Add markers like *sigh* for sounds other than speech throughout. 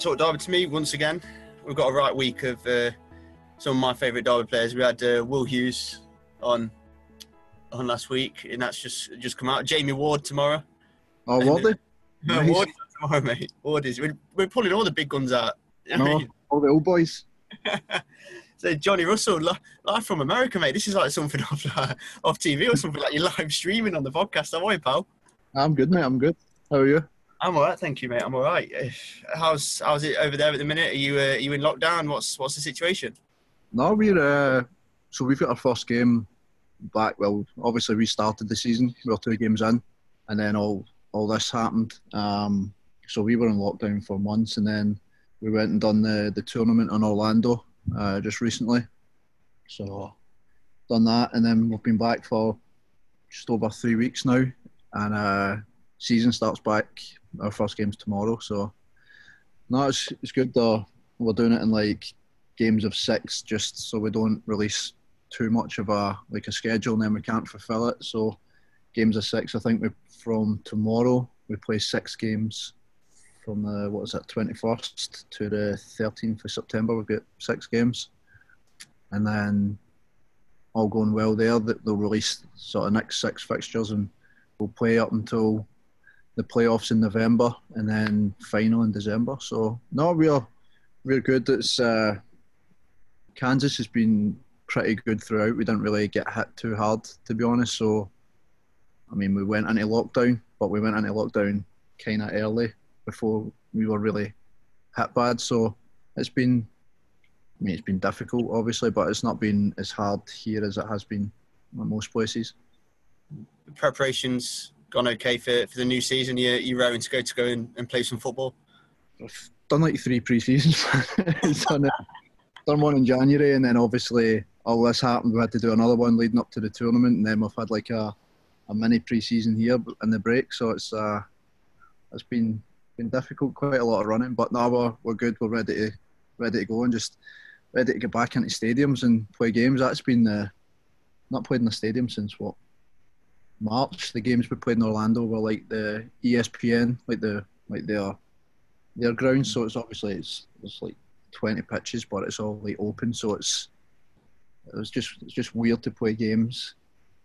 Talk Derby to me once again. We've got a right week of uh, some of my favourite Derby players. We had uh, Will Hughes on on last week, and that's just just come out. Jamie Ward tomorrow. Oh, Wardy? Uh, Ward tomorrow, mate. Ward is. We're, we're pulling all the big guns out. No, all the old boys. *laughs* so Johnny Russell, live from America, mate. This is like something *laughs* off, uh, off TV or something like you're live streaming on the podcast. How are you, pal? I'm good, mate. I'm good. How are you? I'm all right, thank you, mate. I'm all right. Uh, How's how's it over there at the minute? Are you uh, are you in lockdown? What's what's the situation? No, we're uh, so we've got our first game back. Well, obviously we started the season. We were two games in, and then all all this happened. Um, so we were in lockdown for months, and then we went and done the the tournament in Orlando uh, just recently. So done that, and then we've been back for just over three weeks now, and uh, season starts back. Our first game's tomorrow, so no, it's it's good though. We're doing it in like games of six, just so we don't release too much of a like a schedule, and then we can't fulfil it. So games of six. I think we from tomorrow we play six games from the what is it twenty first to the thirteenth of September. We've got six games, and then all going well there, that they'll release sort of next six fixtures, and we'll play up until the playoffs in November, and then final in December. So no, we're we're good. It's uh, Kansas has been pretty good throughout. We didn't really get hit too hard, to be honest. So, I mean, we went into lockdown, but we went into lockdown kind of early before we were really hit bad. So, it's been, I mean, it's been difficult, obviously, but it's not been as hard here as it has been in most places. Preparations gone okay for, for the new season? You you raring to go to go and, and play some football? I've done like three pre-seasons. *laughs* done, done one in January, and then obviously all this happened. We had to do another one leading up to the tournament, and then we've had like a, a mini pre-season here in the break. So it's uh, it's been been difficult, quite a lot of running, but now we're we're good. We're ready to ready to go and just ready to get back into stadiums and play games. That's been uh, not played in the stadium since what March. The games we played in Orlando were like the ESPN, like the like their their ground. So it's obviously it's it's like twenty pitches, but it's all like open. So it's it was just it's just weird to play games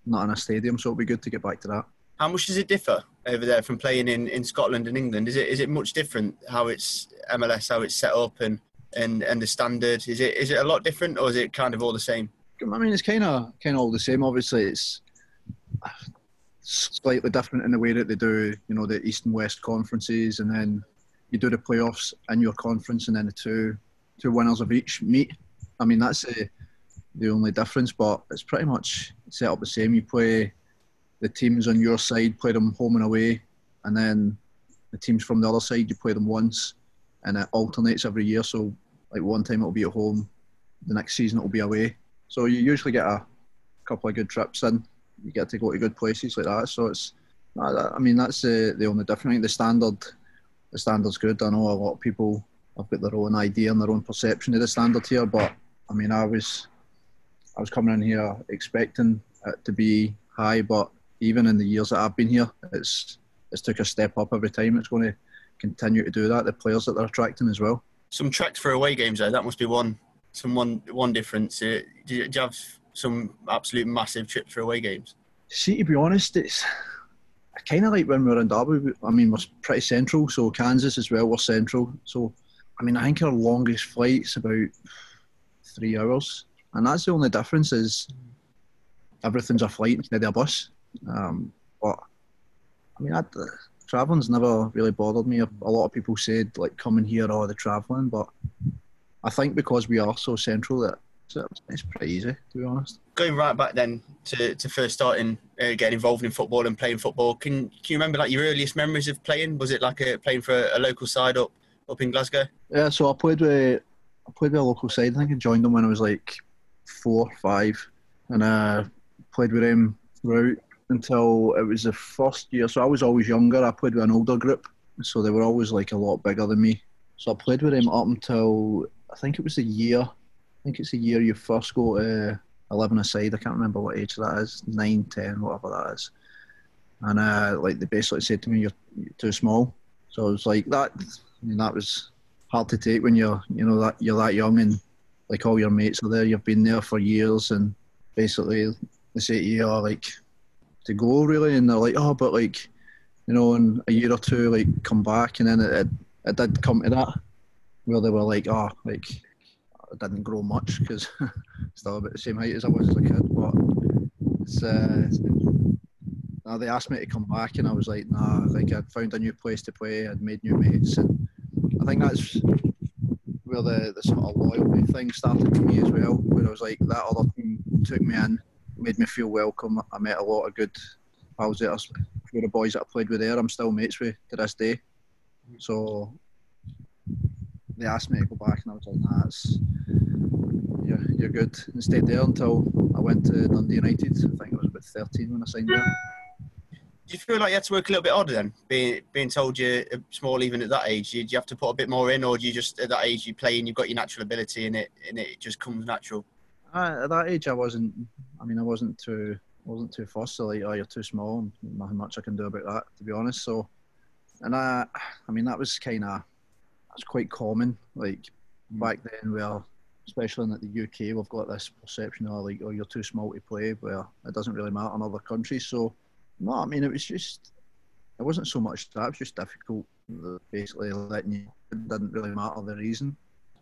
not in a stadium. So it'll be good to get back to that. How much does it differ over there from playing in, in Scotland and England? Is it is it much different how it's MLS, how it's set up and, and, and the standard? Is it is it a lot different or is it kind of all the same? I mean, it's kind of kind of all the same. Obviously, it's slightly different in the way that they do, you know, the East and West conferences, and then you do the playoffs in your conference, and then the two two winners of each meet. I mean, that's the the only difference, but it's pretty much set up the same. You play the teams on your side, play them home and away, and then the teams from the other side, you play them once, and it alternates every year. So, like one time it'll be at home, the next season it'll be away. So you usually get a couple of good trips in. You get to go to good places like that. So it's, I mean, that's the the only difference. I think the standard, the standard's good. I know a lot of people have got their own idea and their own perception of the standard here, but I mean, I was, I was coming in here expecting it to be high, but even in the years that I've been here, it's it's took a step up every time. It's going to continue to do that. The players that they're attracting as well. Some tracks for away games though. That must be one some one one difference. Uh, do, you, do you have some absolute massive trips for away games? See, to be honest, it's kind of like when we were in Derby. I mean, we're pretty central, so Kansas as well. We're central, so I mean, I think our longest flight's about three hours, and that's the only difference is everything's a flight instead of a bus. Um, but I mean, I, traveling's never really bothered me. A lot of people said like coming here, oh, the travelling, but I think because we are so central that it's pretty easy to be honest. Going right back then to, to first starting uh, getting involved in football and playing football, can, can you remember like your earliest memories of playing? Was it like a, playing for a, a local side up up in Glasgow? Yeah, so I played with I played with a local side. I think I joined them when I was like four, five, and I uh, played with them throughout until it was the first year. So I was always younger. I played with an older group, so they were always like a lot bigger than me. So I played with them up until I think it was the year. Think it's the year you first go to eleven aside. I can't remember what age that is, nine, ten, whatever that is. And uh, like they basically said to me, "You're, you're too small." So I was like that. I mean, that was hard to take when you're you know that you're that young and like all your mates are there. You've been there for years, and basically they say to you, oh, like to go really, and they're like, oh, but like you know, in a year or two, like come back, and then it, it, it did come to that where they were like, oh, like I didn't grow much because still about the same height as I was as a kid, but it's. Uh, uh, they asked me to come back, and I was like, nah. Like I'd found a new place to play, I'd made new mates, and I think that's where the, the sort of loyalty thing started for me as well. Where I was like, that other team took me in, made me feel welcome. I met a lot of good pals there. The boys that I played with there, I'm still mates with to this day. So they asked me to go back, and I was like, nah, it's, you're, you're good. And stayed there until I went to Dundee United. I think it was about 13 when I signed there do you feel like you had to work a little bit harder then, being being told you're small even at that age? Do you have to put a bit more in, or do you just at that age you play and you've got your natural ability in it, and it just comes natural? Uh, at that age, I wasn't. I mean, I wasn't too wasn't too fussed. Like, oh, you're too small, and nothing much I can do about that, to be honest. So, and I, I mean, that was kind of that's quite common. Like mm. back then, where especially in the UK, we've got this perception of like, oh, you're too small to play, where it doesn't really matter in other countries. So no, I mean it was just it wasn't so much that it was just difficult. Basically, letting you it didn't really matter the reason.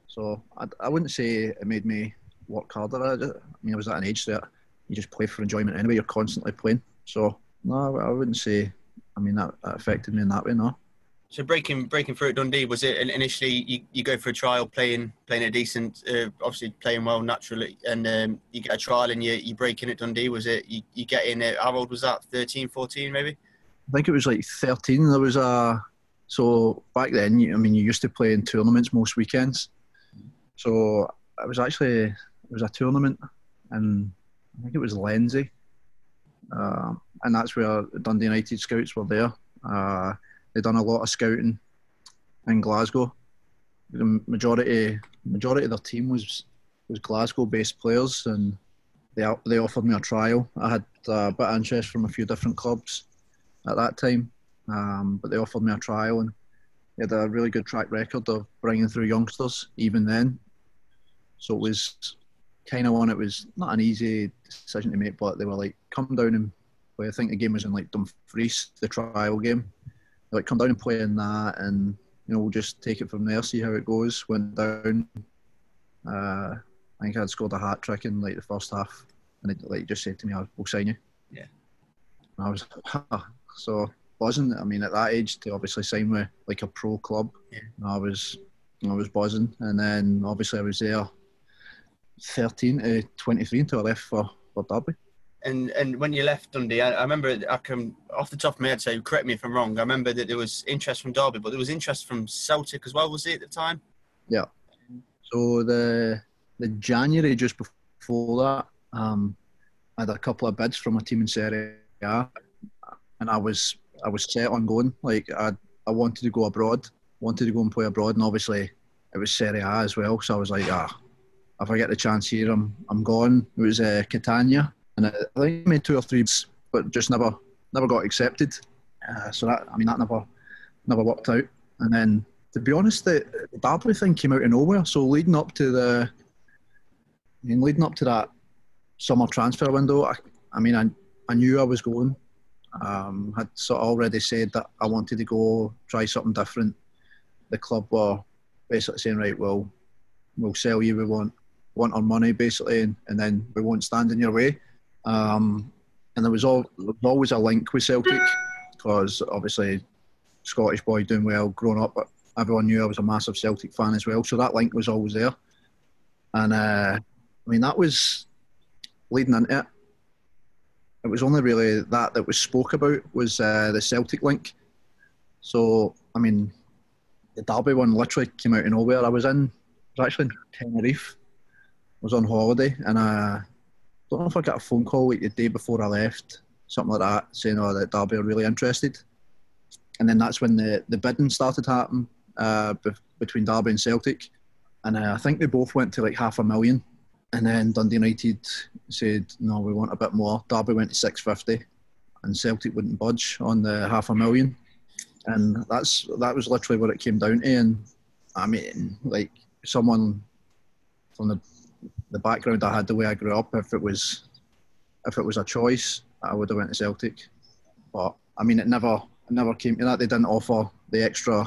So I, I wouldn't say it made me work harder at it. I mean, I was at an age that you just play for enjoyment anyway. You're constantly playing. So no, I wouldn't say. I mean that, that affected me in that way. No. So breaking breaking through at Dundee was it initially you, you go for a trial playing playing a decent uh, obviously playing well naturally and um, you get a trial and you you break in at Dundee was it you, you get in at how old was that 13 14 maybe? I think it was like 13 there was a so back then I mean you used to play in tournaments most weekends. So it was actually it was a tournament and I think it was Lenzie uh, and that's where Dundee United scouts were there. Uh, they done a lot of scouting in Glasgow. The majority majority of their team was was Glasgow based players, and they they offered me a trial. I had a bit of interest from a few different clubs at that time, um, but they offered me a trial, and they had a really good track record of bringing through youngsters even then. So it was kind of one. It was not an easy decision to make, but they were like, "Come down and play." I think the game was in like Dumfries, the trial game, like come down and play in that, and you know we'll just take it from there, see how it goes. Went down. Uh, I think I'd scored a hat trick in like the first half, and it like just said to me, "We'll sign you." Yeah. And I was *laughs* so buzzing. I mean, at that age, to obviously sign with like a pro club, yeah. I was I was buzzing, and then obviously I was there, thirteen to twenty three until I left for for Derby and and when you left Dundee, I, I, remember I can off the top of my head say, correct me if I'm wrong. I remember that there was interest from Derby, but there was interest from Celtic as well. Was it at the time? Yeah. So the the January just before that, um, I had a couple of bids from a team in Serie A, and I was I was set on going. Like I I wanted to go abroad, wanted to go and play abroad, and obviously it was Serie A as well. So I was like, ah, if I get the chance here, I'm I'm gone. It was uh, Catania and I think I made two or three, but just never never got accepted. Uh, so that I mean that never never worked out. And then to be honest, the, the Derby thing came out of nowhere. So leading up to the, I mean, leading up to that summer transfer window, I, I mean, I, I knew I was going. Um, had sort of already said that I wanted to go try something different. The club were basically saying, right, well, we'll sell you. We want want our money basically, and, and then we won't stand in your way. Um, and there was, all, there was always a link with Celtic because obviously Scottish boy doing well, growing up, everyone knew I was a massive Celtic fan as well. So that link was always there. And uh, I mean, that was leading into it. It was only really that that was spoke about was uh, the Celtic link. So I mean, the Derby one literally came out of nowhere. I was in, I was actually in Tenerife. I was on holiday, and uh, don't know if I got a phone call like the day before I left, something like that, saying, "Oh, that Derby are really interested." And then that's when the the bidding started happening uh, be- between Derby and Celtic, and uh, I think they both went to like half a million. And then Dundee United said, "No, we want a bit more." Derby went to six fifty, and Celtic wouldn't budge on the half a million. And that's that was literally what it came down to. And I mean, like someone from the the background I had, the way I grew up, if it was if it was a choice, I would have went to Celtic. But I mean, it never it never came to that. They didn't offer the extra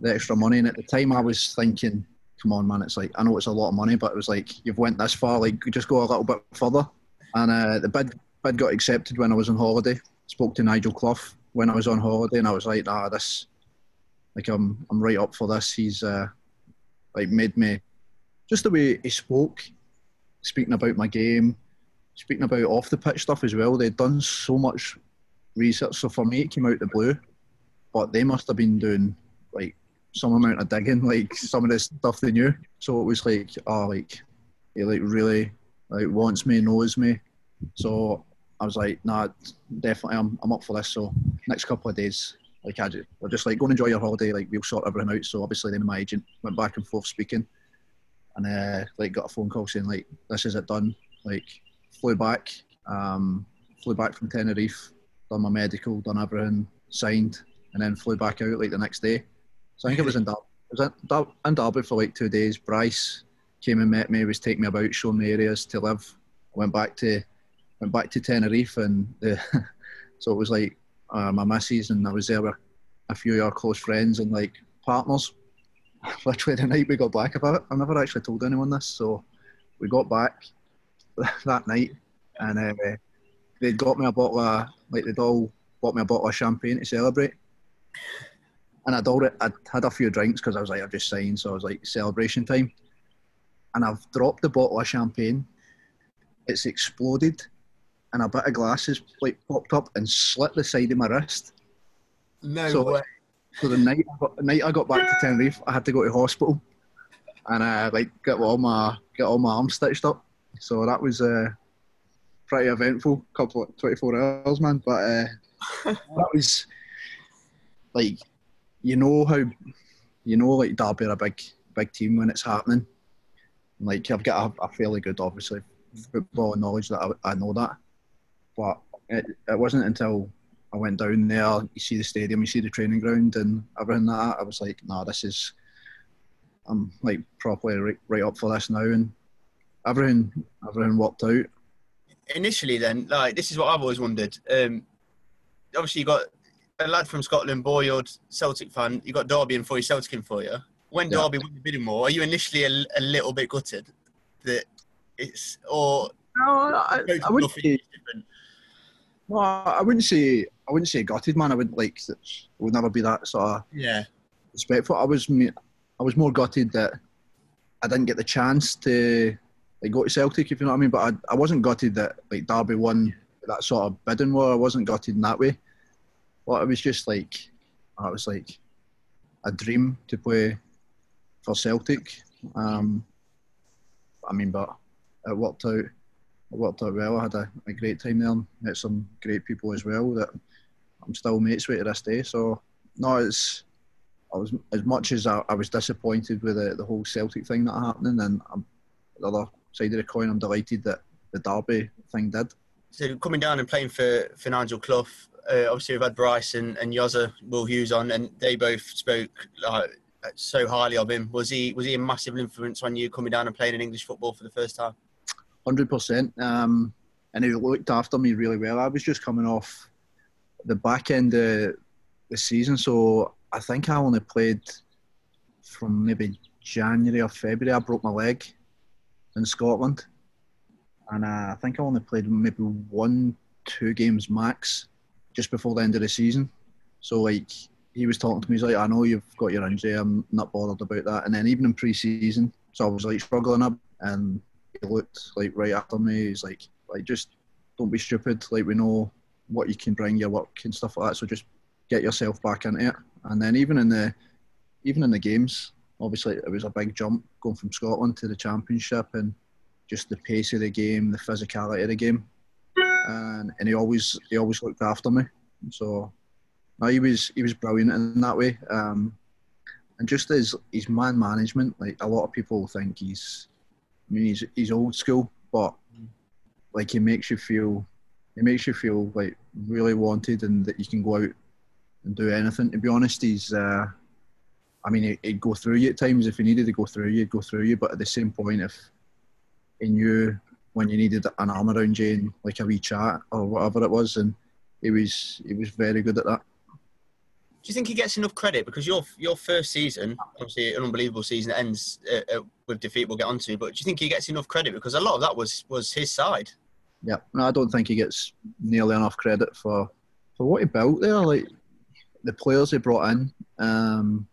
the extra money, and at the time, I was thinking, come on, man, it's like I know it's a lot of money, but it was like you've went this far, like just go a little bit further. And uh, the bid bid got accepted when I was on holiday. Spoke to Nigel Clough when I was on holiday, and I was like, nah, this like I'm I'm right up for this. He's uh, like made me just the way he spoke, speaking about my game, speaking about off the pitch stuff as well. They'd done so much research, so for me it came out the blue, but they must have been doing like some amount of digging, like some of the stuff they knew. So it was like, oh, like he like really like wants me, knows me. So I was like, nah, definitely, I'm, I'm up for this. So next couple of days, like I just, we're just like go and enjoy your holiday. Like we'll sort everything out. So obviously, then my agent went back and forth speaking, and uh, like got a phone call saying like this is it done. Like flew back, um, flew back from Tenerife, done my medical, done everything, signed, and then flew back out like the next day. So I think it was in Derby. Was in, in Derby for like two days. Bryce came and met me, was taking me about, showing me areas to live. went back to went back to Tenerife, and the, *laughs* so it was like uh, my missus, and I was there with a few of our close friends and like partners. *laughs* Literally the night we got back about it, I never actually told anyone this. So we got back *laughs* that night, and uh, they'd got me a bottle of like they'd all bought me a bottle of champagne to celebrate. And I'd already I'd had a few drinks because I was like I've just signed, so I was like celebration time. And I've dropped the bottle of champagne. It's exploded and a bit of glasses like popped up and slit the side of my wrist. No so, way. So the night, the night I got back to Tenerife, I had to go to hospital, and uh, like get all my get all my arms stitched up. So that was uh, pretty eventful. Couple of twenty four hours, man. But uh, *laughs* that was like you know how you know like Derby are a big big team when it's happening. Like I've got a, a fairly good, obviously, football knowledge that I, I know that. But it, it wasn't until I went down there, you see the stadium, you see the training ground and everything like that. I was like, nah, this is, I'm like properly right, right up for this now. And everything, everything worked out. Initially, then, like, this is what I've always wondered. Um, obviously, you got a lad from Scotland, boyhood Celtic fan. You got Derby and for you, Celtic in for you. When yeah. Derby won the bidding war, are you initially a, a little bit gutted that it's or no, I, I wouldn't say, no, I wouldn't say I wouldn't say gutted, man. I would like it would never be that sort of yeah respectful. I was I was more gutted that I didn't get the chance to like go to Celtic, if you know what I mean. But I, I wasn't gutted that like Derby won that sort of bidding war. I wasn't gutted in that way. But it was just like I was like a dream to play for Celtic. Um, I mean, but it worked out it worked out well. I had a, a great time there. And met some great people as well that I'm still mates with to this day. So no, it's I was as much as I, I was disappointed with the, the whole Celtic thing that happening, and I'm, the other side of the coin, I'm delighted that the Derby thing did. So coming down and playing for, for Nigel Clough, uh, obviously we've had Bryce and, and Yozza Will Hughes on, and they both spoke like, so highly of him. Was he was he a massive influence on you coming down and playing in English football for the first time? hundred percent. Um, and he looked after me really well. I was just coming off the back end of the season, so I think I only played from maybe January or February. I broke my leg in Scotland, and I think I only played maybe one, two games max just before the end of the season. So like he was talking to me, he's like, "I know you've got your injury. I'm not bothered about that." And then even in pre-season, so I was like struggling up, and he looked like right after me. He's like, like just don't be stupid. Like we know what you can bring, your work and stuff like that. So just get yourself back into it. And then even in the even in the games, obviously it was a big jump going from Scotland to the Championship and just the pace of the game, the physicality of the game. And and he always he always looked after me. So no, he was he was brilliant in that way. Um, and just his his man management, like a lot of people think he's I mean, he's he's old school, but like he makes you feel, he makes you feel like really wanted and that you can go out and do anything. To be honest, he's uh, I mean, he'd go through you at times if he needed to go through you, he'd go through you. But at the same point, if he knew when you needed an arm around you and like a wee chat or whatever it was, and he was he was very good at that. Do you think he gets enough credit because your your first season, obviously an unbelievable season, ends uh, uh, with defeat. We'll get onto, but do you think he gets enough credit because a lot of that was was his side? Yeah, no, I don't think he gets nearly enough credit for for what he built there. Like the players he brought in, um,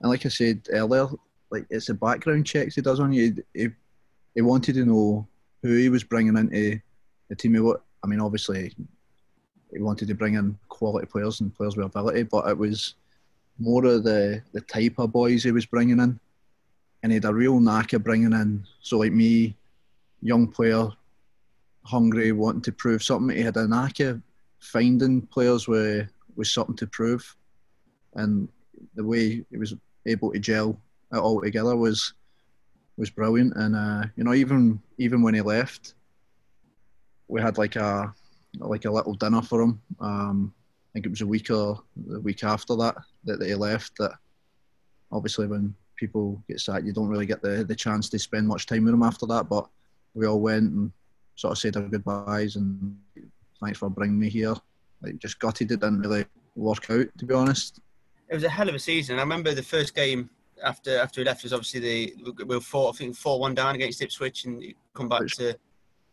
and like I said earlier, like it's the background checks he does on you. He, he wanted to know who he was bringing into the team. What I mean, obviously, he wanted to bring in quality players and players with ability, but it was more of the the type of boys he was bringing in, and he had a real knack of bringing in. So like me, young player, hungry, wanting to prove something. He had a knack of finding players with with something to prove, and the way he was able to gel it all together was was brilliant. And uh, you know, even even when he left, we had like a like a little dinner for him. Um, I think it was a week or the week after that, that he left. That obviously when people get sacked, you don't really get the the chance to spend much time with them after that. But we all went and sort of said our goodbyes and thanks for bringing me here. Like just gutted it didn't really work out to be honest. It was a hell of a season. I remember the first game after after he left was obviously the we were four I think four one down against Ipswich and come back to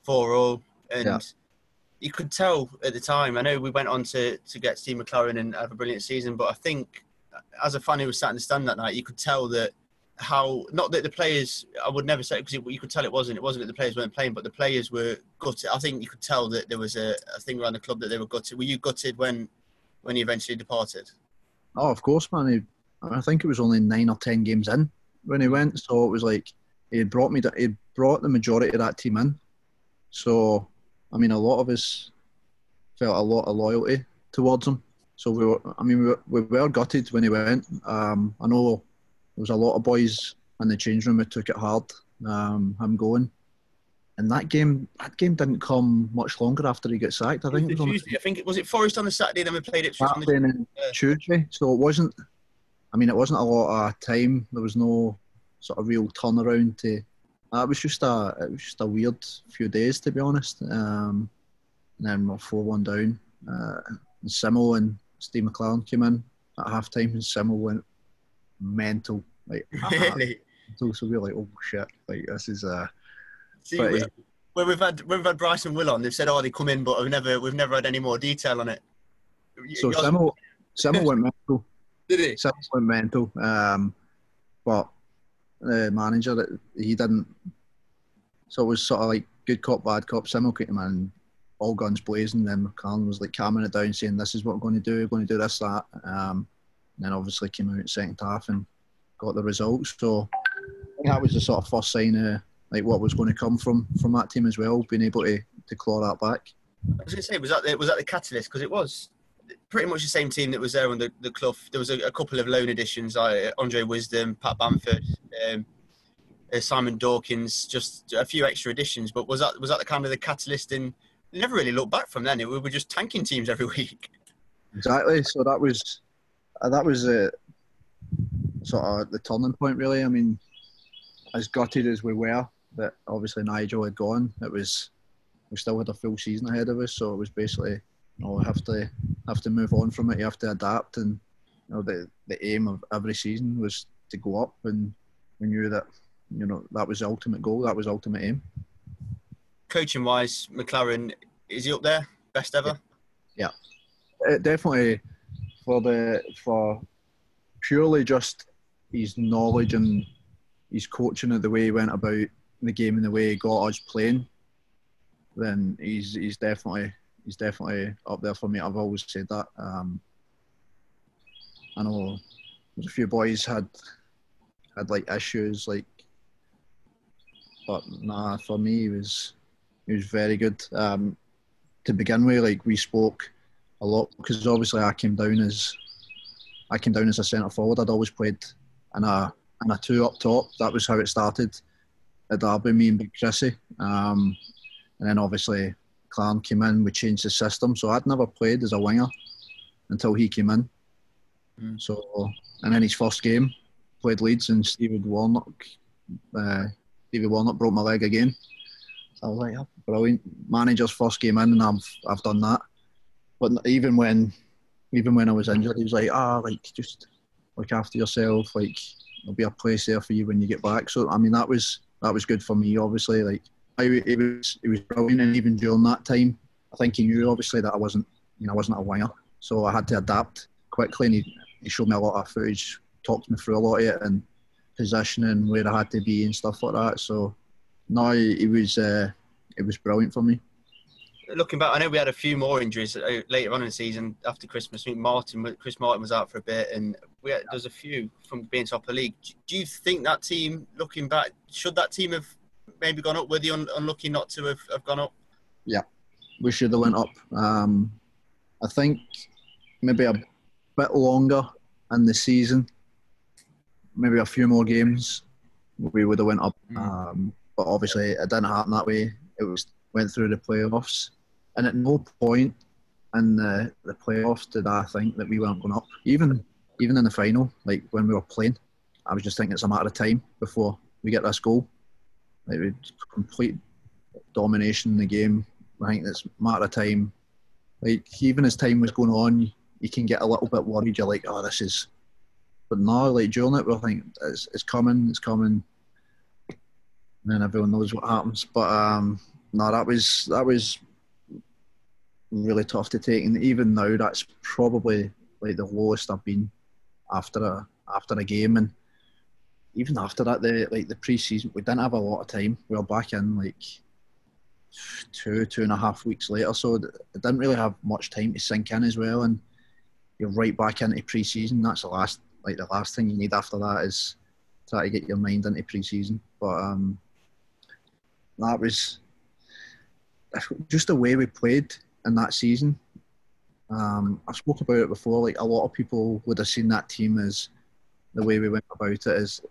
four all and yeah. you could tell at the time. I know we went on to to get Steve McClaren and have a brilliant season, but I think as a fan who was sat in the stand that night, you could tell that how not that the players I would never say because you could tell it wasn't it wasn't that the players weren't playing, but the players were gutted. I think you could tell that there was a, a thing around the club that they were gutted. Were you gutted when when he eventually departed? Oh, of course, man. He, I think it was only nine or ten games in when he went, so it was like he brought me. He brought the majority of that team in. So, I mean, a lot of us felt a lot of loyalty towards him. So we were. I mean, we were, we were gutted when he went. Um, I know there was a lot of boys in the change room who took it hard. Um, him going. And that game, that game didn't come much longer after he got sacked. I think it was, Tuesday. I think it was it Forest on the Saturday. Then we played it on the Tuesday. So it wasn't. I mean, it wasn't a lot of time. There was no sort of real turnaround to. It was just a. It was just a weird few days, to be honest. Um, and then we're four one down. Uh, and Simo and Steve McClaren came in at half time, and Simo went mental. Like, *laughs* really? So we are like, oh shit! Like this is uh. See, but, yeah. when we've had when we've had Bryce and Will on, they've said, "Oh, they come in," but we've never we've never had any more detail on it. So Simo, Simo went *laughs* mental. Did he? Simo went mental. Um, but the manager, that he didn't. So it was sort of like good cop, bad cop. Simo came in, all guns blazing. Then McCann was like calming it down, saying, "This is what we're going to do. We're going to do this, that." Um, and then obviously came out second half and got the results. So I think that was the sort of first sign of like what was going to come from from that team as well, being able to to claw that back. I was going to say, was that the, was that the catalyst? Because it was pretty much the same team that was there on the, the Clough. There was a, a couple of loan additions, like Andre Wisdom, Pat Bamford, um, uh, Simon Dawkins, just a few extra additions. But was that was that the kind of the catalyst? And never really looked back from then. It, we were just tanking teams every *laughs* week. Exactly. So that was Uh, that was a sort of the turning point, really. I mean, as gutted as we were that obviously Nigel had gone, it was we still had a full season ahead of us, so it was basically you know, we have to have to move on from it. You have to adapt, and you know the the aim of every season was to go up, and we knew that you know that was the ultimate goal, that was ultimate aim. Coaching wise, McClaren is he up there? Best ever? Yeah, yeah. Uh, definitely for the for purely just his knowledge and his coaching of the way he went about the game and the way he got us playing, then he's he's definitely he's definitely up there for me. I've always said that. Um, I know a few boys had had like issues like, but nah, for me he was he was very good. Um, to begin with, like we spoke a lot because obviously I came down as I came down as a centre forward. I'd always played in a in a two up top. That was how it started at Derby, me and Big Chrissy. Um, and then obviously Clarn came in. We changed the system, so I'd never played as a winger until he came in. Mm. So, and then his first game, played Leeds, and Stevie Warnock, uh, Stevie Warnock broke my leg again. So I was like, oh, brilliant. Manager's first game in, and I've I've done that. But even when, even when I was injured, he was like, ah, like just look after yourself. Like there'll be a place there for you when you get back. So I mean, that was that was good for me. Obviously, like I, it was it was brilliant, and even during that time, I think he knew obviously that I wasn't you know I wasn't a winger, so I had to adapt quickly, and he, he showed me a lot of footage, talked me through a lot of it, and positioning where I had to be and stuff like that. So no, it was uh, it was brilliant for me. Looking back, I know we had a few more injuries uh, later on in the season after Christmas. I think Martin, Chris Martin was out for a bit, and we had, there's a few from being top of the league. Do you think that team, looking back, should that team have maybe gone up? Were they un- unlucky not to have, have gone up? Yeah, we should have went up. Um, I think maybe a bit longer in the season, maybe a few more games, we would have went up. Mm. Um, but obviously, it didn't happen that way. It was went through the playoffs, and at no point in the, the playoffs did I think that we weren't going up. Even even in the final, like when we were playing, I was just thinking it's a matter of time before we get this goal. Like we complete domination in the game. I think it's a matter of time. Like even as time was going on, you can get a little bit worried. You're like, oh, this is. But now, like during it, we're thinking it's, it's coming, it's coming and then everyone knows what happens. But um, no, that was that was really tough to take, and even now, that's probably like the lowest I've been after a after a game, and even after that, the like the pre-season, we didn't have a lot of time. We were back in like two two and a half weeks later, so it didn't really have much time to sink in as well, and you're right back into pre-season. That's the last like the last thing you need after that is try to get your mind into pre-season. But um, that was just the way we played in that season. Um, I spoke about it before. Like a lot of people would have seen that team as the way we went about it as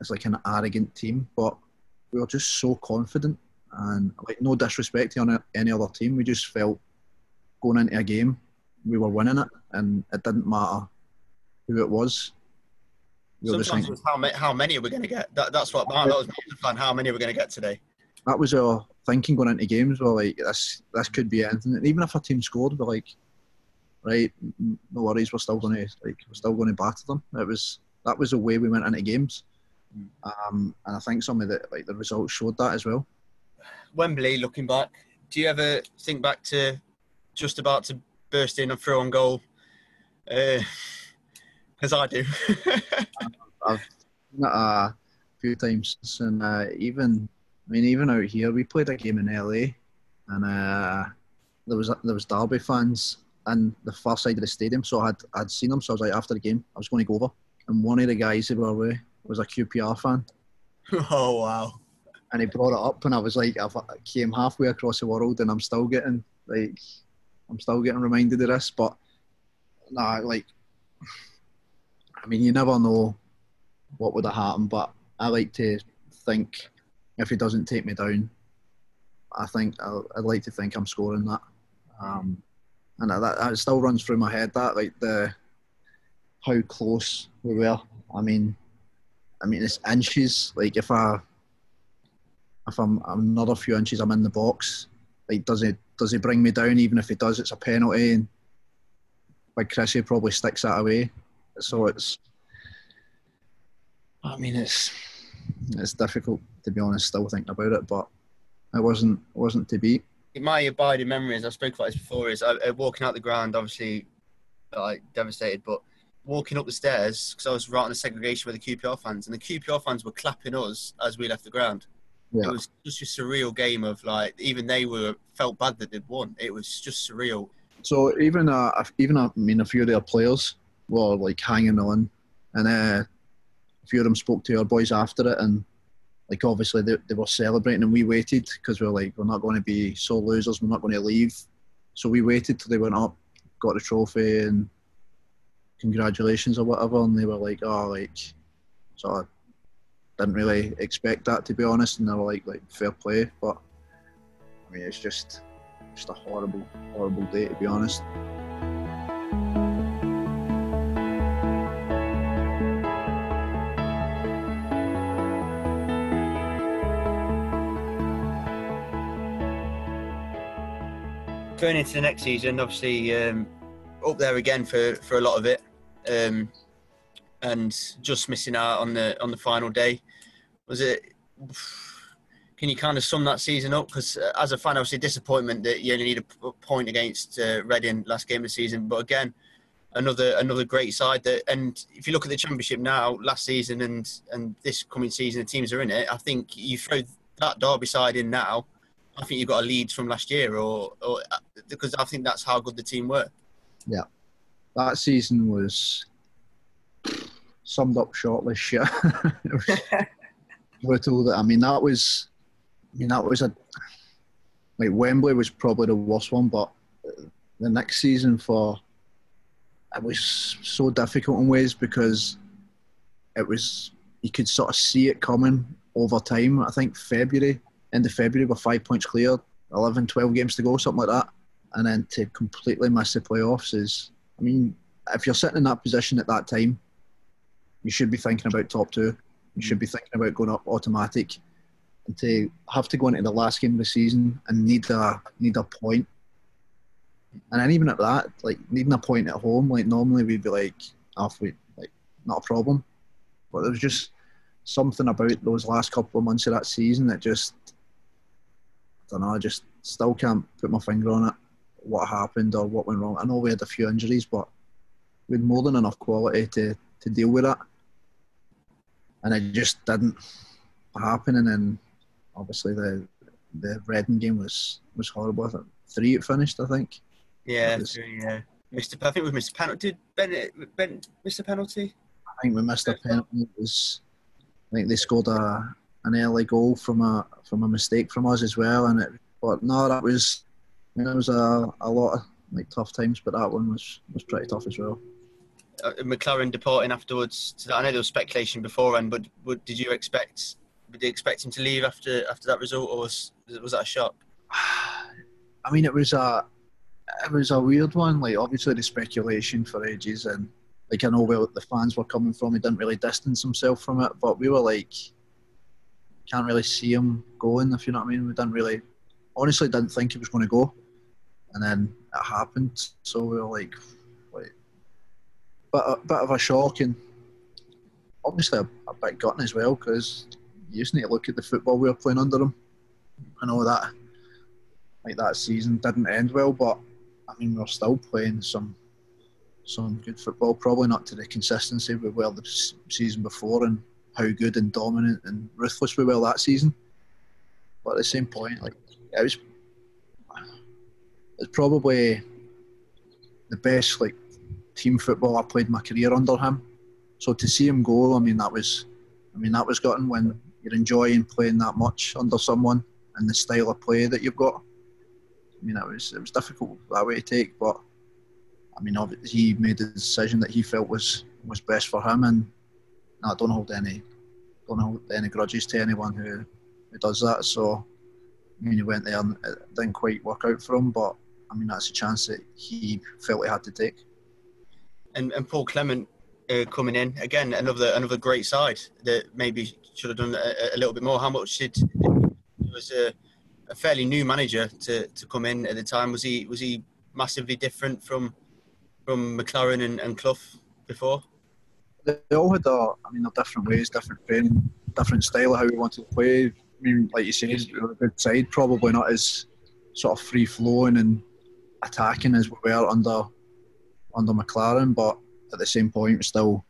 as like an arrogant team, but we were just so confident and like no disrespect to any other team. We just felt going into a game we were winning it, and it didn't matter who it was. We Sometimes how, many, how many are we going to get? That, that's what that was my plan. How many are we going to get today? that was our thinking going into games. We're like, this this could be anything. And even if our team scored, we're like, right, no worries, we're still going to like we're still going to batter them. It was that was the way we went into games, um, and I think some of the like the results showed that as well. Wembley, looking back, do you ever think back to just about to burst in and throw on goal? Uh, I do. *laughs* I've a few times, and uh, even I mean, even out here, we played a game in LA, and uh, there was there was Derby fans in the far side of the stadium. So I had I'd seen them. So I was like, after the game, I was going to go over, and one of the guys who were away was a QPR fan. *laughs* Oh wow! And he brought it up, and I was like, I came halfway across the world, and I'm still getting like, I'm still getting reminded of this. But nah, like, *sighs* I mean, you never know what would have happened, but I like to think if he doesn't take me down, I think i would like to think I'm scoring that. Um, and that, that still runs through my head. That like the how close we were. I mean, I mean it's inches. Like if I if I'm, I'm another few inches, I'm in the box. Like does he does he bring me down? Even if he does, it's a penalty. And like Chrissy probably sticks that away. So it's. I mean, it's it's difficult to be honest. Still thinking about it, but it wasn't wasn't to be. My abiding memories, as I spoke about this before, is uh, uh, walking out the ground, obviously, like devastated, but walking up the stairs because I was right on the segregation with the QPR fans, and the QPR fans were clapping us as we left the ground. Yeah. It was just a surreal game of like even they were felt bad that they'd won. It was just surreal. So even uh, even uh, I mean a few of their players were like hanging on, and uh, a few of them spoke to our boys after it, and like obviously they, they were celebrating and we waited because we were like we're not going to be so losers we're not going to leave. So we waited till they went up got the trophy and congratulations or whatever and they were like oh like so I didn't really expect that to be honest. And they were like like fair play but I mean it's just just a horrible horrible day to be honest going into the next season, obviously um, up there again for, for a lot of it, um, and just missing out on the on the final day. Was it? Can you kind of sum that season up? Because uh, as a fan, obviously a disappointment that you only need a point against uh, Reading last game of the season, but again, another another great side. That and if you look at the championship now, last season and and this coming season, the teams are in it. I think you throw that Derby side in now. I think you've got a lead from last year, or, or because I think that's how good the team were. Yeah, that season was summed up shortly. Shit, brutal. That I mean, that was, I mean, that was a like Wembley was probably the worst one, but the next season for it was so difficult in ways because it was you could sort of see it coming over time. I think February, end of February, with five points clear, 11, 12 games to go, something like that. And then to completely miss the playoffs is, I mean, if you're sitting in that position at that time, you should be thinking about top two. You should be thinking about going up automatic. And to have to go into the last game of the season and need a need a point and then even at that, like needing a point at home, like normally we'd be like ah, halfway, like not a problem. But there was just something about those last couple of months of that season that just, don't know, I just still can't put my finger on it. What happened or what went wrong? I know we had a few injuries, but we had more than enough quality to, to deal with it. And it just didn't happen. And then obviously the the Reading game was was horrible. I think three it finished, I think. Yeah, yeah. Mr. I think we missed a penalty. Did Ben, ben missed a penalty? I think we missed a penalty. It was, I think they scored a an early goal from a from a mistake from us as well. And it, but no, that was, it was a, a lot of like tough times, but that one was was pretty tough as well. Uh, McClaren departing afterwards. I know there was speculation beforehand, but, but did you expect did you expect him to leave after after that result, or was was that a shock? *sighs* I mean, it was a it was a weird one. Like obviously the speculation for ages, and like I know where the fans were coming from. He didn't really distance himself from it, but we were like, can't really see him going. If you know what I mean, we didn't really, honestly, didn't think he was going to go, and then it happened. So we were like, wait, but a bit of a shock, and obviously a, a bit gutting as well because you just need to look at the football we were playing under him. I know that like that season didn't end well, but I mean, we're still playing some some good football. Probably not to the consistency we were the season before, and how good and dominant and ruthless we were that season. But at the same point, like it was, it's probably the best like team football I played my career under him. So to see him go, I mean, that was, I mean, that was gotten when you're enjoying playing that much under someone and the style of play that you've got. I mean, it was it was difficult that way to take, but I mean, he made the decision that he felt was was best for him, and I don't hold any don't hold any grudges to anyone who who does that. So, I mean, he went there and it didn't quite work out for him, but I mean, that's a chance that he felt he had to take. And and Paul Clement uh, coming in again, another another great side that maybe should have done a, a little bit more. How much did it was a a fairly new manager to, to come in at the time. Was he was he massively different from from McClaren and, and Clough before? They all had a, I I mean, their different ways, different training, different style of how we wanted to play. I mean, like you say, we were a good side, probably not as sort of free flowing and attacking as we were under under McClaren, but at the same point, we still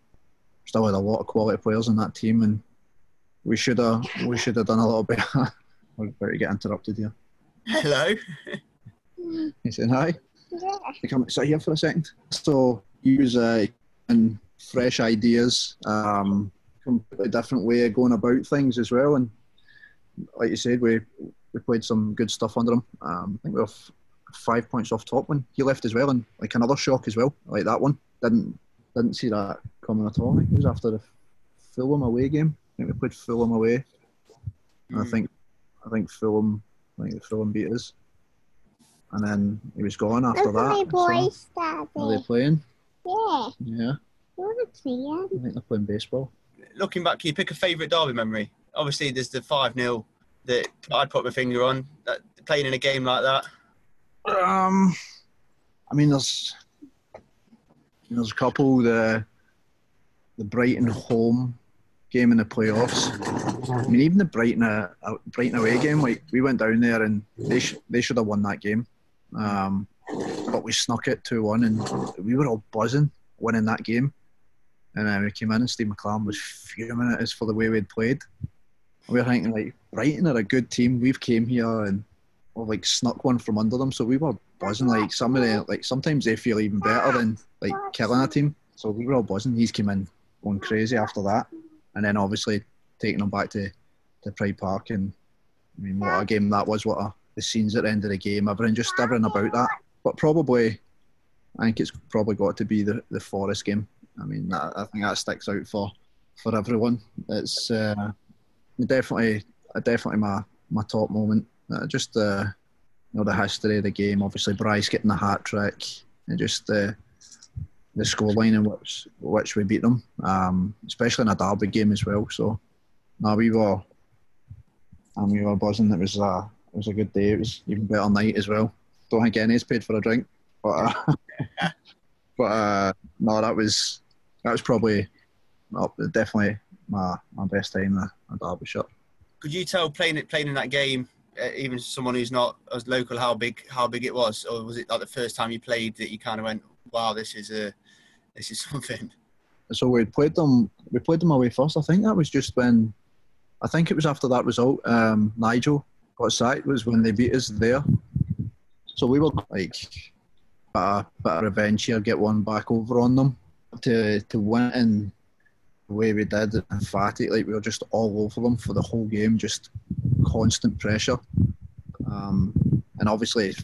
still had a lot of quality players in that team, and we should have we should have done a little bit *laughs* we're about to get interrupted here. Hello. He said hi. Yeah. You come sit here for a second. So use uh, and fresh ideas, um, completely different way of going about things as well. And like you said, we we played some good stuff under him. Um, I think we were f- five points off top when he left as well, and like another shock as well, like that one. Didn't didn't see that coming at all. I think it was after the Fulham away game. I think we played Fulham away. Mm. I think I think Fulham, I think Fulham beat us. And then he was gone after that. My boys, so, Are they playing? Yeah. Yeah. I think they're playing baseball. Looking back, can you pick a favourite derby memory? Obviously, there's the 5 0 that I'd put my finger on. That, playing in a game like that. Um, I mean, there's there's a couple the the Brighton home game in the playoffs. I mean, even the Brighton uh, Brighton away game, like we went down there and they sh- they should have won that game, um, but we snuck it two one and we were all buzzing winning that game. And uh, we came in and Steve McClaren was fuming at us for the way we'd played. We were thinking like Brighton are a good team. We've came here and we like snuck one from under them, so we were buzzing. Like some of the like sometimes they feel even better than like killing a team. So we were all buzzing. He's came in going crazy after that, and then obviously taking them back to to Pride Park and I mean what a game that was. What a the scenes at the end of the game, everything just everything about that. But probably, I think it's probably got to be the the Forest game. I mean, that, I think that sticks out for for everyone. It's uh, definitely definitely my my top moment. Uh, just uh, you know the history of the game. Obviously, Bryce getting the hat trick and just the the scoreline in which which we beat them, um, especially in a derby game as well. So, no, we were and we were buzzing. It was a it was a good day. It was even better night as well. Don't think any's paid for a drink, but uh, *laughs* but uh, no, that was that was probably well, definitely my my best time at a derby shot. Could you tell playing it playing in that game uh, even someone who's not as local how big how big it was, or was it like the first time you played that you kind of went, "Wow, this is a this is *laughs* something." So we played them. We played them away first. I think that was just when. I think it was after that result. Um, Nigel got sacked. Was when they beat us there. So we were like a bit of revenge here, get one back over on them to to win in the way we did, emphatic. Like we were just all over them for the whole game, just constant pressure. Um, and obviously,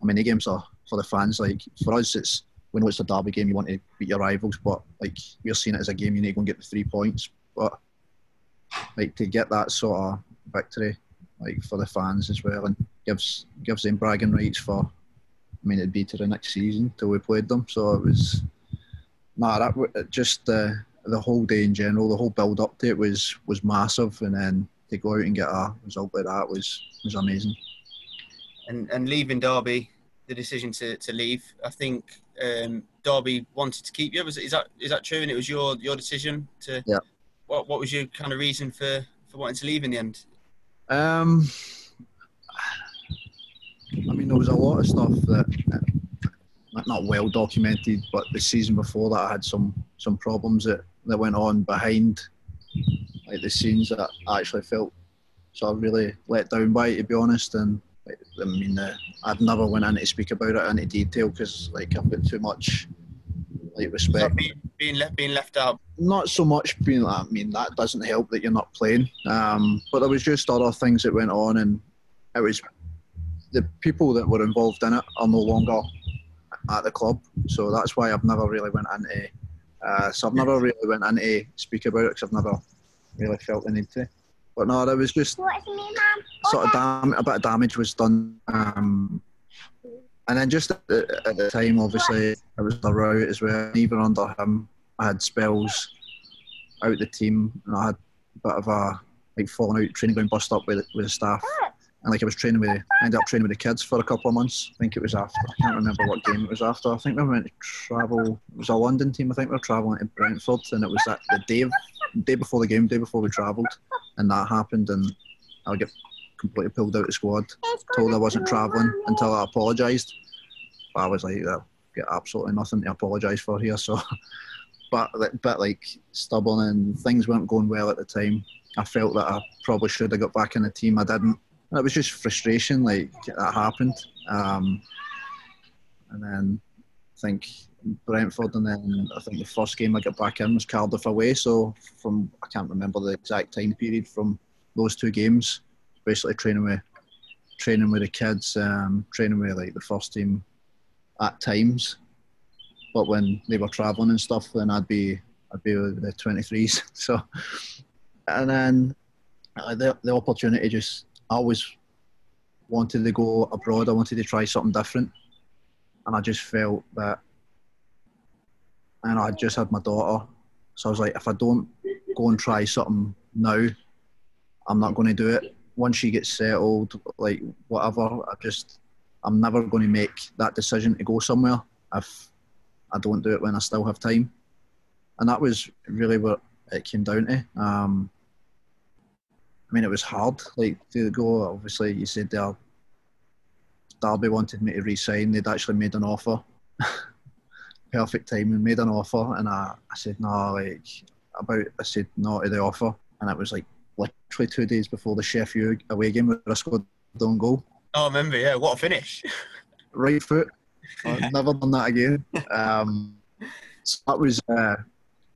I mean, the games are for the fans. Like for us, it's we know it's a derby game. You want to beat your rivals, but like we're seeing it as a game. You need to go and get the three points. But like to get that sort of victory, like for the fans as well, and gives gives them bragging rights for. I mean, it'd be to the next season till we played them. So it was, nah, that just uh, the whole day in general, the whole build up to it was was massive, and then to go out and get a result like that was was amazing. And and leaving Derby, the decision to, to leave, I think um, Derby wanted to keep you. Was is that is that true? And it was your your decision to. Yeah. What what was your kind of reason for for wanting to leave in the end? Um. I mean, there was a lot of stuff that not well documented, but the season before that I had some some problems that, that went on behind like the scenes that I actually felt so I really let down by it to be honest. And I mean uh, I'd never went in to speak about it in detail because like I've got too much like respect. Being, being, left being left out. Not so much being I mean that doesn't help that you're not playing. Um, but there was just other things that went on and it was the people that were involved in it are no longer at the club. So that's why I've never really went into. Uh, so I've never really went into speak about it because I've never really felt the need to. But no, there was just sort of dam- a bit of damage was done. Um, and then just at the, at the time, obviously, it was the route as well. Even under him, I had spells out the team, and I had a bit of a like falling out, training ground bust up with with the staff and like I was training with, I ended up training with the kids for a couple of months. I think it was after, I can't remember what game it was after. I think we went to travel. It was a London team. I think we were traveling to Brentford, and it was that the day, day before the game, the day before we travelled, and that happened, and I get completely pulled out of the squad. Told I wasn't travelling until I apologised. But I was like, I get absolutely nothing to apologise for here. *laughs* So, but but like stubborn and things weren't going well at the time. I felt that I probably should have got back in the team. I didn't it was just frustration, like that happened. Um, and then I think Brentford, and then I think the first game I got back in was Cardiff away. So from I can't remember the exact time period from those two games. Basically training with training with the kids, um, training with like the first team at times. But when they were travelling and stuff, then I'd be I'd be with the 23s. *laughs* So, and then uh, the the opportunity just I always wanted to go abroad. I wanted to try something different, and I just felt that. And I just had my daughter, so I was like, if I don't go and try something now, I'm not going to do it. Once she gets settled, like whatever, I just I'm never going to make that decision to go somewhere if I don't do it when I still have time. And that was really what it came down to. Um, I mean, it was hard, like to go. Obviously, you said there, Derby wanted me to resign. They'd actually made an offer. *laughs* Perfect timing, made an offer, and I, I said no. Like about, I said no to the offer, and it was like literally two days before the Sheffield away game where I scored own goal. Oh, I remember, yeah. What a finish! *laughs* right foot. *laughs* I've never done that again. Um, so that was uh,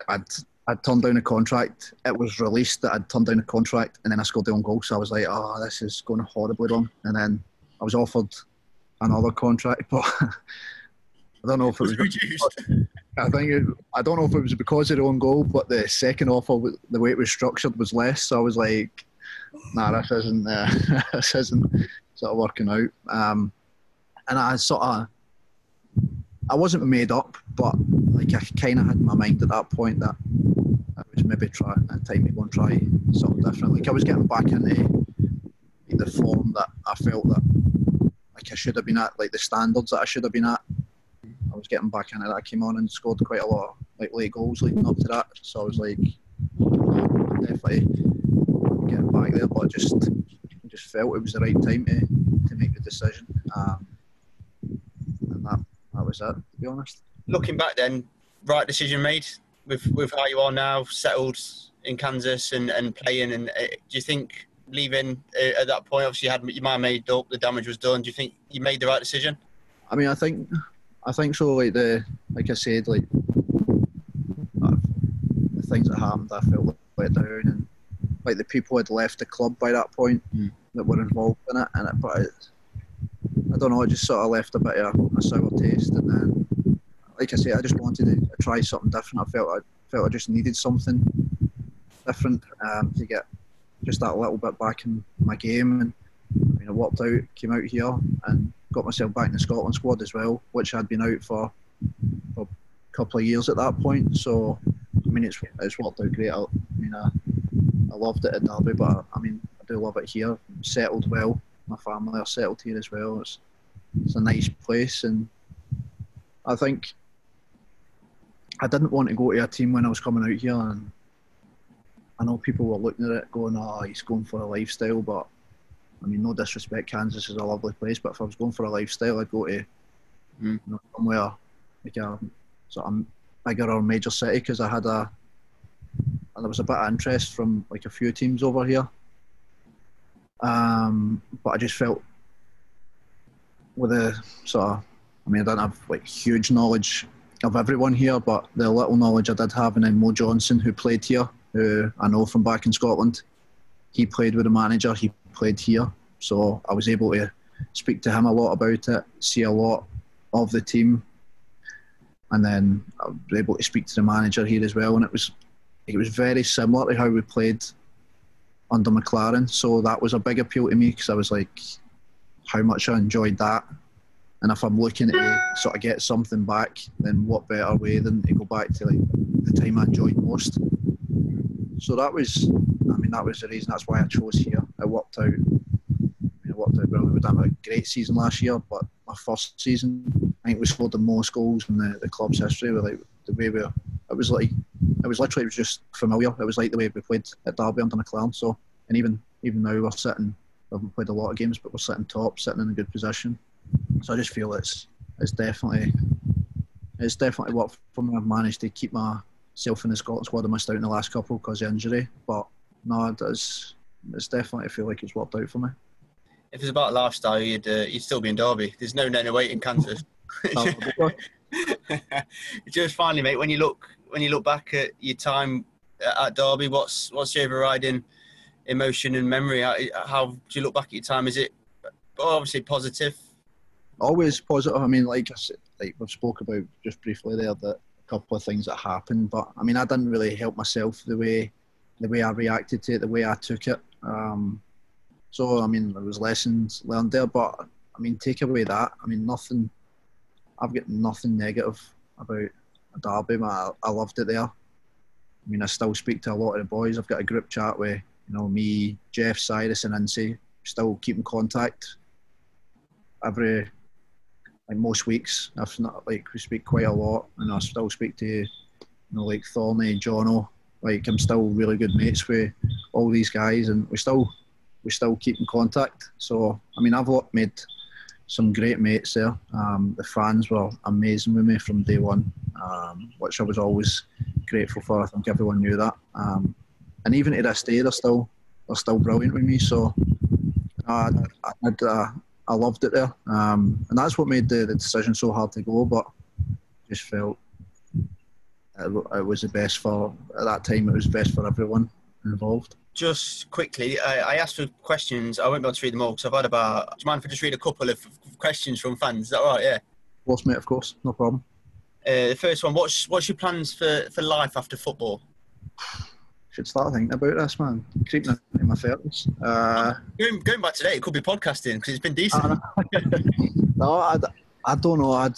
I'd I'd turned down a contract. It was released that I'd turned down a contract, and then I scored the own goal. So I was like, "Oh, this is going horribly wrong." And then I was offered another contract, *laughs* but I don't know if it was. reduced. I think it, I don't know if it was because of the own goal, but the second offer, the way it was structured, was less. So I was like, "Nah, this isn't uh, *laughs* this isn't sort of working out." Um, and I sort of, I wasn't made up, but like I kind of had my mind at that point that I was maybe try a time to go and try something different. Like I was getting back into the form that I felt that like I should have been at, like the standards that I should have been at. I was getting back into that. I came on and scored quite a lot of like late goals leading up to that. So I was like, definitely getting back there, but I just just felt it was the right time to, to make the decision. Um, and that that was that, to be honest. Looking back, then, right decision made with with how you are now, settled in Kansas and, and playing. And uh, do you think leaving uh, at that point, obviously you had your mind made up, the damage was done. Do you think you made the right decision? I mean, I think I think so. Like the like I said, like uh, the things that happened, I felt let down, and like the people had left the club by that point Mm. that were involved in it, and it, but it, I don't know, it just sort of left a bit of a sour taste, and then like I said, I just wanted to try something different. I felt I felt I just needed something different um, to get just that little bit back in my game, and I mean, I worked out, came out here, and got myself back in the Scotland squad as well, which I'd been out for, for a couple of years at that point. So, I mean, it's it's worked out great. I, I mean, I, I loved it at Derby, but I, I mean, I do love it here. Settled well. My family are settled here as well. It's it's a nice place, and I think I didn't want to go to a team when I was coming out here, and I know people were looking at it going, "Oh, he's going for a lifestyle," but I mean, no disrespect, Kansas is a lovely place, but if I was going for a lifestyle, I'd go to Mm. you know, somewhere like a sort of bigger or major city because I had a and there was a bit of interest from like a few teams over here. Um, but I just felt with a sort of, I mean, I don't have like huge knowledge of everyone here, but the little knowledge I did have, and then Mo Johnston, who played here, who I know from back in Scotland, he played with the manager, he played here, so I was able to speak to him a lot about it, see a lot of the team, and then I was able to speak to the manager here as well, and it was it was very similar to how we played under McClaren, so that was a big appeal to me because I was like, how much I enjoyed that. And if I'm looking to sort of get something back, then what better way than to go back to like the time I enjoyed most. So that was, I mean, that was the reason. That's why I chose here. It worked out. I mean, it worked out well. We done a great season last year, but my first season, I think we scored the most goals in the, the club's history. With like the way we, it was like, it was literally it was just familiar. It was like the way we played at Derby under McClaren. So, and even even now we're sitting. We haven't played a lot of games, but we're sitting top, sitting in a good position. So I just feel it's it's definitely it's definitely worked for me. I've managed to keep myself in the Scotland squad. I missed out in the last couple because of injury, but no, it does. It's definitely I feel like it's worked out for me. If it's about lifestyle, you'd uh, you'd still be in Derby. There's no no weight in Kansas. Just finally, mate, when you look when you look back at your time at Derby, what's what's your overriding emotion and memory? How, do you look back at your time? Is it obviously positive? always positive. I mean, like I said, like we've spoke about just briefly there, that a couple of things that happened, but I mean, I didn't really help myself the way the way I reacted to it, the way I took it. Um, so I mean, there was lessons learned there, but I mean, take away that. I mean, nothing. I've got nothing negative about Derby. Man. I, I loved it there. I mean, I still speak to a lot of the boys. I've got a group chat with you know me, Jeff, Cyrus, and Incy. Still keep in contact every like most weeks. If not, like we speak quite a lot, and I still speak to you know like Thorny, Jono. Like I'm still really good mates with all these guys, and we still we still keep in contact. So I mean, I've made some great mates there. Um, the fans were amazing with me from day one, um, which I was always grateful for. I think everyone knew that. Um, and even to this day, they're still they're still brilliant with me. So uh, I, I, uh, I loved it there, um, and that's what made the, the decision so hard to go. But just felt it, it was the best for at that time. It was best for everyone involved just quickly, I, I, asked for questions. I won't be able to read them all because I've had about. Do you mind if I just read a couple of questions from fans? Is that right? Yeah. Of course, mate. Of course, no problem. Uh, the first one: What's what's your plans for, for life after football? Should start thinking about this, man. Creeping in my thirties. Uh, going, going back today, it could be podcasting because it's been decent. *laughs* no, I, I don't know. I'd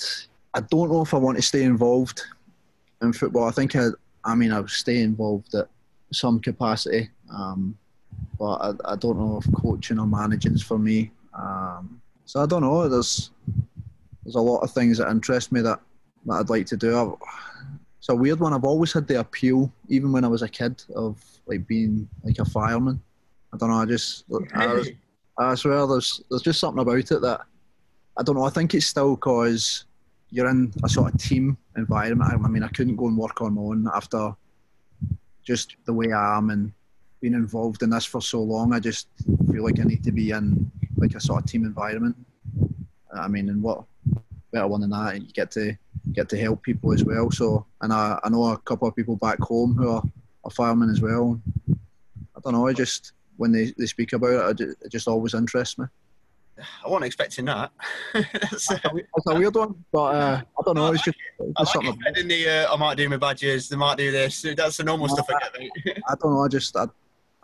I don't know if I want to stay involved in football. I think I, I mean I'll stay involved at some capacity. Um, but I, I, don't know if coaching or managing is for me. Um, so I don't know. There's there's a lot of things that interest me that, that I'd like to do. It's a weird one. I've always had the appeal, even when I was a kid, of like being like a fireman. I don't know. I just I, I swear there's there's just something about it that I don't know. I think it's still because you're in a sort of team environment. I, I mean, I couldn't go and work on my own after just the way I am and being involved in this for so long, I just feel like I need to be in like a sort of team environment. I mean, and what better one than that? And you get to get to help people as well. So, and I, I know a couple of people back home who are, are firemen as well. I don't know. I just when they, they speak about it, it just always interests me. I wasn't expecting that. that's, a, that's, a, weird one, but uh, I don't know. It's just, it's I like something. In the, uh, I might do my badges. They might do this. That's the normal stuff I get. *laughs* I don't know. I just I,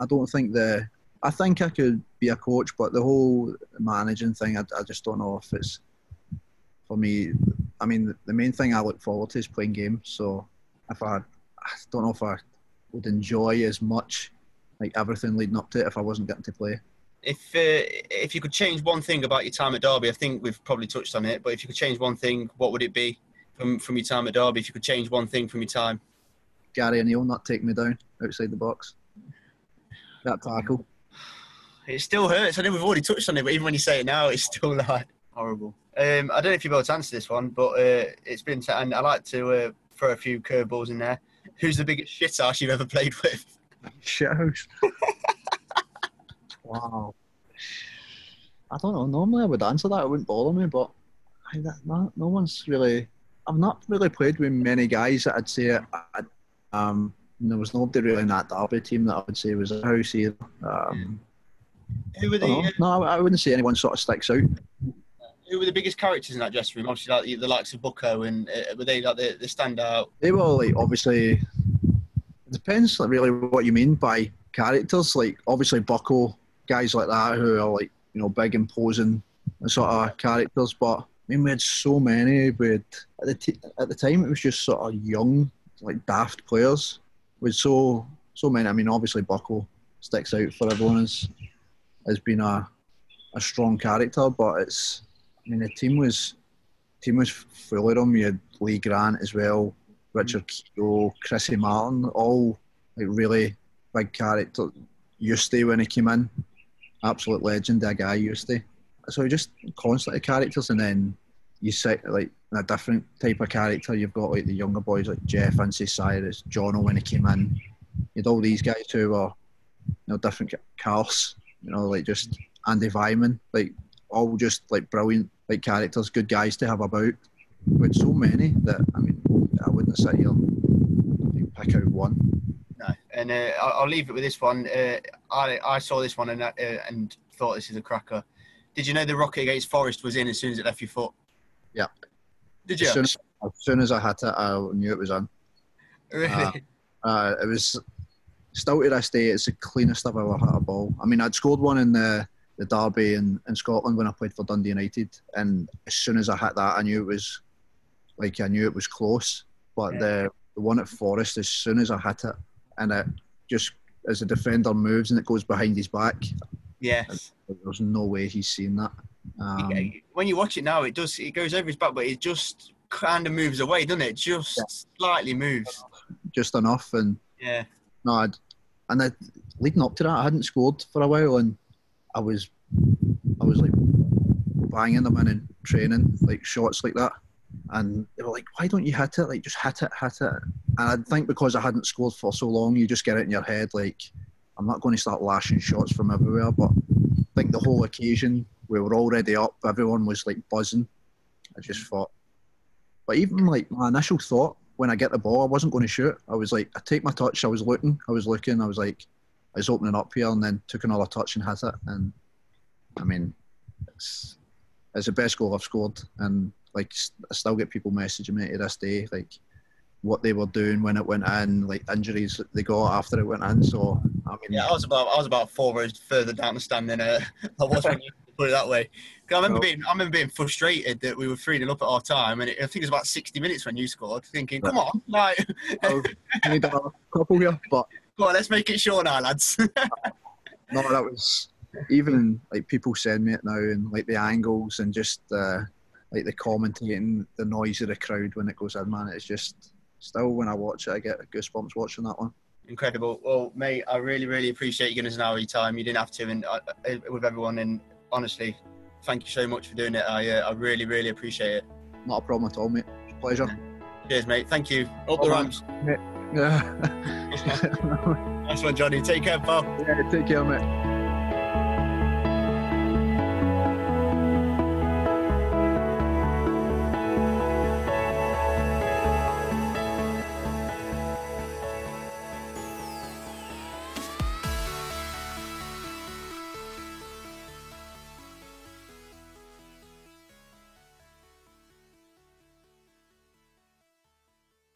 I don't think the. I think I could be a coach, but the whole managing thing, I, I just don't know if it's for me. I mean, the main thing I look forward to is playing games. So if I, I don't know if I would enjoy as much like everything leading up to it if I wasn't getting to play if uh, if you could change one thing about your time at Derby, I think we've probably touched on it. But if you could change one thing, what would it be from from your time at Derby? If you could change one thing from your time, Gary and O'Neil not taking me down outside the box. That tackle. It still hurts. I know we've already touched on it, but even when you say it now, it's still like horrible. Um, I don't know if you'll be able to answer this one, but uh, it's been. T- and I like to uh, throw a few curveballs in there. Who's the biggest shit ass you've ever played with? Shit house. Wow. I don't know. Normally I would answer that. It wouldn't bother me, but I, no, no one's really. I've not really played with many guys that I'd say. I, um, there was nobody really in that Derby team that I would say was a house either. Um, Who were the? No, I wouldn't say anyone sort of sticks out. Who were the biggest characters in that dressing room? Obviously, like the, the likes of Bucko, and uh, were they like the, the standout? They were like obviously. It depends like, really what you mean by characters. Like obviously Bucko guys like that who are like you know big imposing sort of characters. But I mean, we had so many. Had, at the t- at the time it was just sort of young, like daft players. With so so many. I mean, obviously Bucko sticks out for everyone as has been a a strong character, but it's. I mean, the team was team was full of them. You had Lee Grant as well, Richard mm. Keogh, Chrissy Martin, all like really big characters. Eustace when he came in, absolute legend, that guy used to. So just constantly characters, and then you set like a different type of character. You've got like the younger boys like Jeff, Vincy Cyrus, Jono when he came in. You had all these guys who were, you know, different cars. You know, like just Andy Weimann, like all just like brilliant like characters, good guys to have about. With so many that I mean, I wouldn't sit here and pick out one. No, and uh, I'll leave it with this one. Uh, I I saw this one and uh, and thought this is a cracker. Did you know the rocket against Forest was in as soon as it left your foot? Yeah. Did you? As soon as, as, soon as I hit it, I knew it was on. Really? Uh, uh, it was still to this day. It's the cleanest I've ever hit a ball. I mean, I'd scored one in the the derby in, in Scotland when I played for Dundee United, and as soon as I hit that, I knew it was like I knew it was close. But yeah. the the one at Forest, as soon as I hit it, and it just as the defender moves and it goes behind his back. Yes. There's no way he's seen that. Um, when you watch it now, it does. It goes over his back, but it just kind of moves away, doesn't it? Just Yeah. slightly moves. just enough, and Yeah. no, I'd, and I, leading up to that, I hadn't scored for a while, and I was, I was like banging them in and training like shots like that, and they were like, "Why don't you hit it? Like just hit it, hit it." And I think because I hadn't scored for so long, you just get it in your head like, "I'm not going to start lashing shots from everywhere." But I think the whole occasion, we were already up, everyone was like buzzing. I just thought, but even like my initial thought when I get the ball, I wasn't going to shoot. I was like, I take my touch. I was looking. I was looking. I was like, I was opening up here, and then took another touch and hit it. And I mean, it's it's the best goal I've scored. And like, I still get people messaging me to this day, like what they were doing when it went in, like injuries they got after it went in. So I mean, Yeah, I was about I was about four rows further down the stand than uh, *laughs* I was when you *laughs* put it that way. 'Cause I remember No. being I remember being frustrated that we were three 0 up at our time, and it, I think it was about sixty minutes when you scored. Thinking, come on, *laughs* like, I need another couple here, but come on, let's make it short now, lads. *laughs* no, that was even like people send me it now and like the angles and just uh, like the commentating, the noise of the crowd when it goes in, man. It's just still when I watch it, I get goosebumps watching that one. Incredible. Well, mate, I really, really appreciate you giving us an hour of your time. You didn't have to, and uh, uh, with everyone, and honestly, thank you so much for doing it. I, uh, I really, really appreciate it. Not a problem at all, mate. It's a pleasure. Cheers, mate. Thank you. Up the Oh, ramps. Yeah. *laughs* Nice one, Johnny. Take care, pal. yeah, take care, mate.